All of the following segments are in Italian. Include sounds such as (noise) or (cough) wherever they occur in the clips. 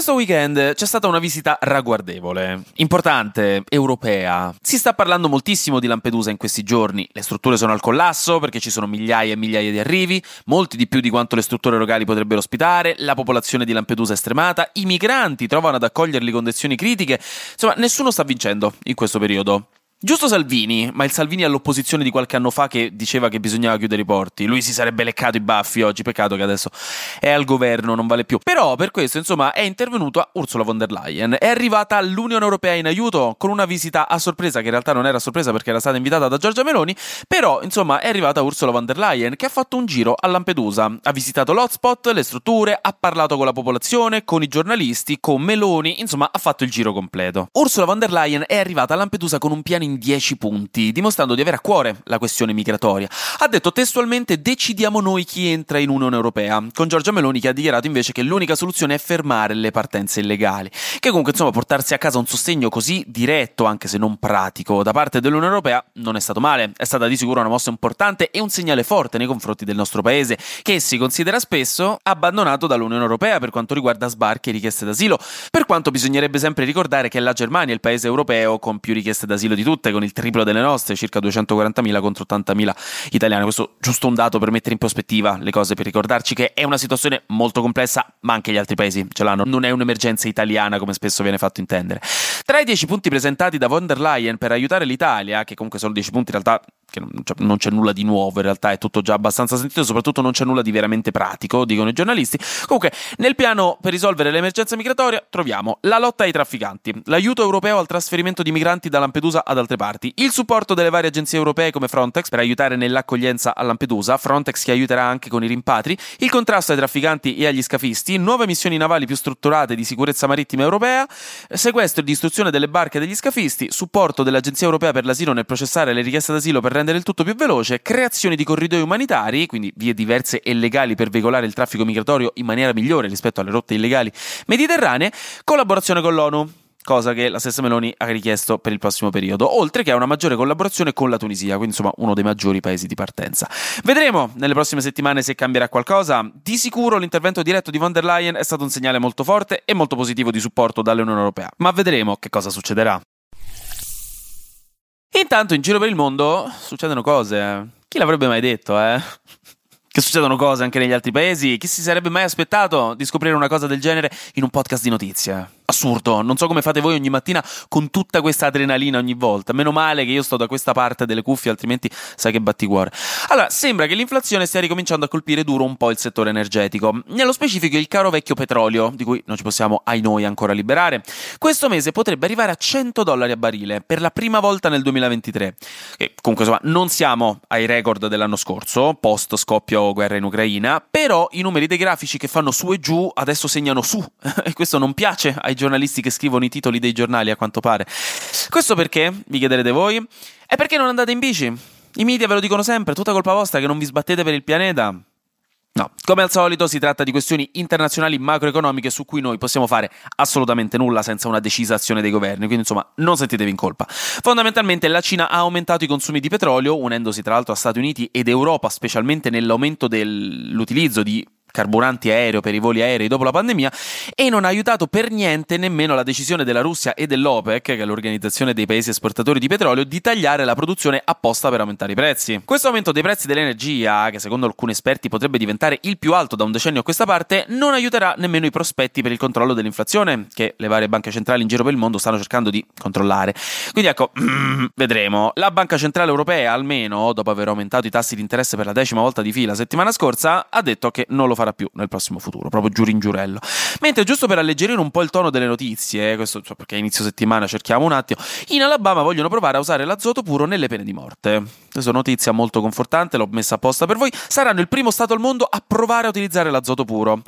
Questo weekend c'è stata una visita ragguardevole, importante, europea. Si sta parlando moltissimo di Lampedusa in questi giorni. Le strutture sono al collasso perché ci sono migliaia e migliaia di arrivi, molti di più di quanto le strutture locali potrebbero ospitare, la popolazione di Lampedusa è stremata, i migranti trovano ad accoglierli condizioni critiche. Insomma, nessuno sta vincendo in questo periodo. Giusto Salvini, ma il Salvini all'opposizione di qualche anno fa che diceva che bisognava chiudere i porti. Lui si sarebbe leccato i baffi oggi, peccato che adesso è al governo, non vale più. Però per questo, insomma, è intervenuta Ursula von der Leyen. È arrivata l'Unione Europea in aiuto con una visita a sorpresa, che in realtà non era sorpresa perché era stata invitata da Giorgia Meloni. Però, insomma, è arrivata Ursula von der Leyen che ha fatto un giro a Lampedusa. Ha visitato l'hotspot, le strutture, ha parlato con la popolazione, con i giornalisti, con Meloni, insomma, ha fatto il giro completo. Ursula von der Leyen è arrivata a Lampedusa con un piano in 10 punti, dimostrando di avere a cuore la questione migratoria. Ha detto testualmente decidiamo noi chi entra in Unione Europea, con Giorgia Meloni che ha dichiarato invece che l'unica soluzione è fermare le partenze illegali. Che comunque insomma portarsi a casa un sostegno così diretto, anche se non pratico, da parte dell'Unione Europea non è stato male, è stata di sicuro una mossa importante e un segnale forte nei confronti del nostro paese, che si considera spesso abbandonato dall'Unione Europea per quanto riguarda sbarchi e richieste d'asilo, per quanto bisognerebbe sempre ricordare che la Germania è il paese europeo con più richieste d'asilo di tutte, con il triplo delle nostre, circa 240.000 contro 80.000 italiane. Questo giusto un dato per mettere in prospettiva le cose, per ricordarci che è una situazione molto complessa, ma anche gli altri paesi ce l'hanno. Non è un'emergenza italiana come spesso viene fatto intendere. Tra i 10 punti presentati da von der Leyen per aiutare l'Italia, che comunque sono 10 punti in realtà che non c'è, non c'è, nulla di nuovo, in realtà è tutto già abbastanza sentito, soprattutto non c'è nulla di veramente pratico, dicono i giornalisti. Comunque, nel piano per risolvere l'emergenza migratoria troviamo la lotta ai trafficanti, l'aiuto europeo al trasferimento di migranti da Lampedusa ad altre parti, il supporto delle varie agenzie europee come Frontex per aiutare nell'accoglienza a Lampedusa, Frontex che aiuterà anche con i rimpatri, il contrasto ai trafficanti e agli scafisti, nuove missioni navali più strutturate di sicurezza marittima europea, sequestro e distruzione delle barche degli scafisti, supporto dell'Agenzia europea per l'asilo nel processare le richieste d'asilo per rendere il tutto più veloce, creazione di corridoi umanitari, quindi vie diverse e legali per veicolare il traffico migratorio in maniera migliore rispetto alle rotte illegali mediterranee, collaborazione con l'ONU cosa che la stessa Meloni ha richiesto per il prossimo periodo, oltre che a una maggiore collaborazione con la Tunisia, quindi insomma uno dei maggiori paesi di partenza. Vedremo nelle prossime settimane se cambierà qualcosa. Di sicuro l'intervento diretto di von der Leyen è stato un segnale molto forte e molto positivo di supporto dall'Unione Europea, ma vedremo che cosa succederà. Intanto in giro per il mondo succedono cose. Chi l'avrebbe mai detto, eh? Che succedono cose anche negli altri paesi. Chi si sarebbe mai aspettato di scoprire una cosa del genere in un podcast di notizie? assurdo. Non so come fate voi ogni mattina con tutta questa adrenalina ogni volta. Meno male che io sto da questa parte delle cuffie, altrimenti sai che batti cuore. Allora, sembra che l'inflazione stia ricominciando a colpire duro un po' il settore energetico. Nello specifico il caro vecchio petrolio, di cui non ci possiamo, ai noi, ancora liberare. Questo mese potrebbe arrivare a 100 dollari a barile per la prima volta nel 2023. E comunque, insomma, non siamo ai record dell'anno scorso, post scoppio guerra in Ucraina, però i numeri dei grafici che fanno su e giù adesso segnano su (laughs) e questo non piace ai giornalisti che scrivono i titoli dei giornali, a quanto pare. Questo perché, vi chiederete voi, è perché non andate in bici. I media ve lo dicono sempre, tutta colpa vostra che non vi sbattete per il pianeta. No, come al solito si tratta di questioni internazionali macroeconomiche su cui noi possiamo fare assolutamente nulla senza una decisa azione dei governi, quindi insomma non sentitevi in colpa. Fondamentalmente la Cina ha aumentato i consumi di petrolio, unendosi tra l'altro a Stati Uniti ed Europa, specialmente nell'aumento dell'utilizzo di carburanti aereo per i voli aerei dopo la pandemia e non ha aiutato per niente nemmeno la decisione della Russia e dell'OPEC, che è l'organizzazione dei paesi esportatori di petrolio, di tagliare la produzione apposta per aumentare i prezzi. Questo aumento dei prezzi dell'energia, che secondo alcuni esperti potrebbe diventare il più alto da un decennio a questa parte, non aiuterà nemmeno i prospetti per il controllo dell'inflazione, che le varie banche centrali in giro per il mondo stanno cercando di controllare. Quindi ecco, (clears throat) vedremo. La Banca Centrale Europea, almeno, dopo aver aumentato i tassi di interesse per la decima volta di fila settimana scorsa, ha detto che non lo farà più nel prossimo futuro, proprio giuro in giurello. Mentre giusto per alleggerire un po' il tono delle notizie, questo cioè, perché inizio settimana cerchiamo un attimo, in Alabama vogliono provare a usare l'azoto puro nelle pene di morte. Questa è notizia molto confortante, l'ho messa apposta per voi. Saranno il primo stato al mondo a provare a utilizzare l'azoto puro.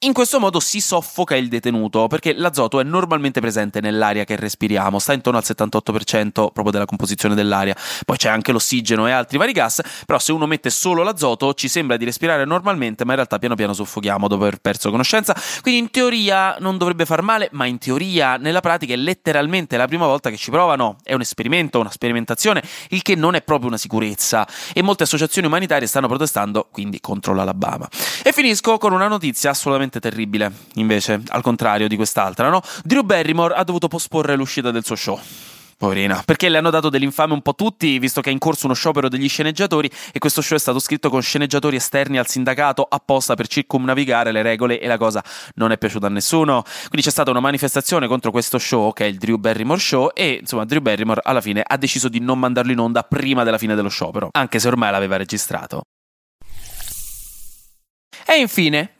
In questo modo si soffoca il detenuto, perché l'azoto è normalmente presente nell'aria che respiriamo, sta intorno al 78% proprio della composizione dell'aria. Poi c'è anche l'ossigeno e altri vari gas, però se uno mette solo l'azoto ci sembra di respirare normalmente, ma in realtà piano piano piano soffochiamo dopo aver perso conoscenza. Quindi in teoria non dovrebbe far male, ma in teoria nella pratica è letteralmente la prima volta che ci provano, è un esperimento, una sperimentazione, il che non è proprio una sicurezza e molte associazioni umanitarie stanno protestando quindi contro l'Alabama. E finisco con una notizia assolutamente terribile, invece, al contrario di quest'altra, no? Drew Barrymore ha dovuto posporre l'uscita del suo show. Poverina, perché le hanno dato dell'infame un po' tutti, visto che è in corso uno sciopero degli sceneggiatori e questo show è stato scritto con sceneggiatori esterni al sindacato apposta per circumnavigare le regole e la cosa non è piaciuta a nessuno. Quindi c'è stata una manifestazione contro questo show, che è il Drew Barrymore Show, e insomma Drew Barrymore alla fine ha deciso di non mandarlo in onda prima della fine dello sciopero, anche se ormai l'aveva registrato. E infine,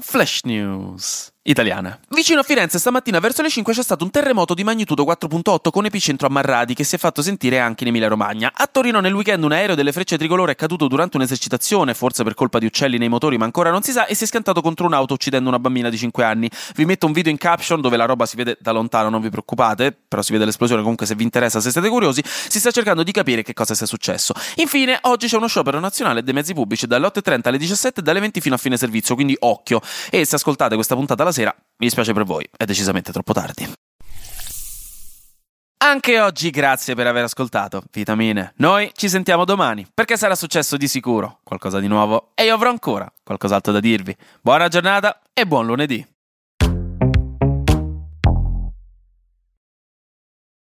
Flash News italiana. Vicino a Firenze stamattina verso le 5 c'è stato un terremoto di magnitudo 4.8 con epicentro a Marradi che si è fatto sentire anche in Emilia Romagna. A Torino nel weekend un aereo delle frecce tricolore è caduto durante un'esercitazione, forse per colpa di uccelli nei motori ma ancora non si sa, e si è schiantato contro un'auto uccidendo una bambina di 5 anni. Vi metto un video in caption dove la roba si vede da lontano, non vi preoccupate, però si vede l'esplosione comunque se vi interessa, se siete curiosi, si sta cercando di capire che cosa sia successo. Infine, oggi c'è uno sciopero nazionale dei mezzi pubblici dalle 8.30 alle 17 e dalle 20 fino a fine servizio, quindi occhio. E se ascoltate questa puntata la sera, mi dispiace per voi, è decisamente troppo tardi. Anche oggi grazie per aver ascoltato Vitamine. Noi ci sentiamo domani, perché sarà successo di sicuro qualcosa di nuovo e io avrò ancora qualcos'altro da dirvi. Buona giornata e buon lunedì.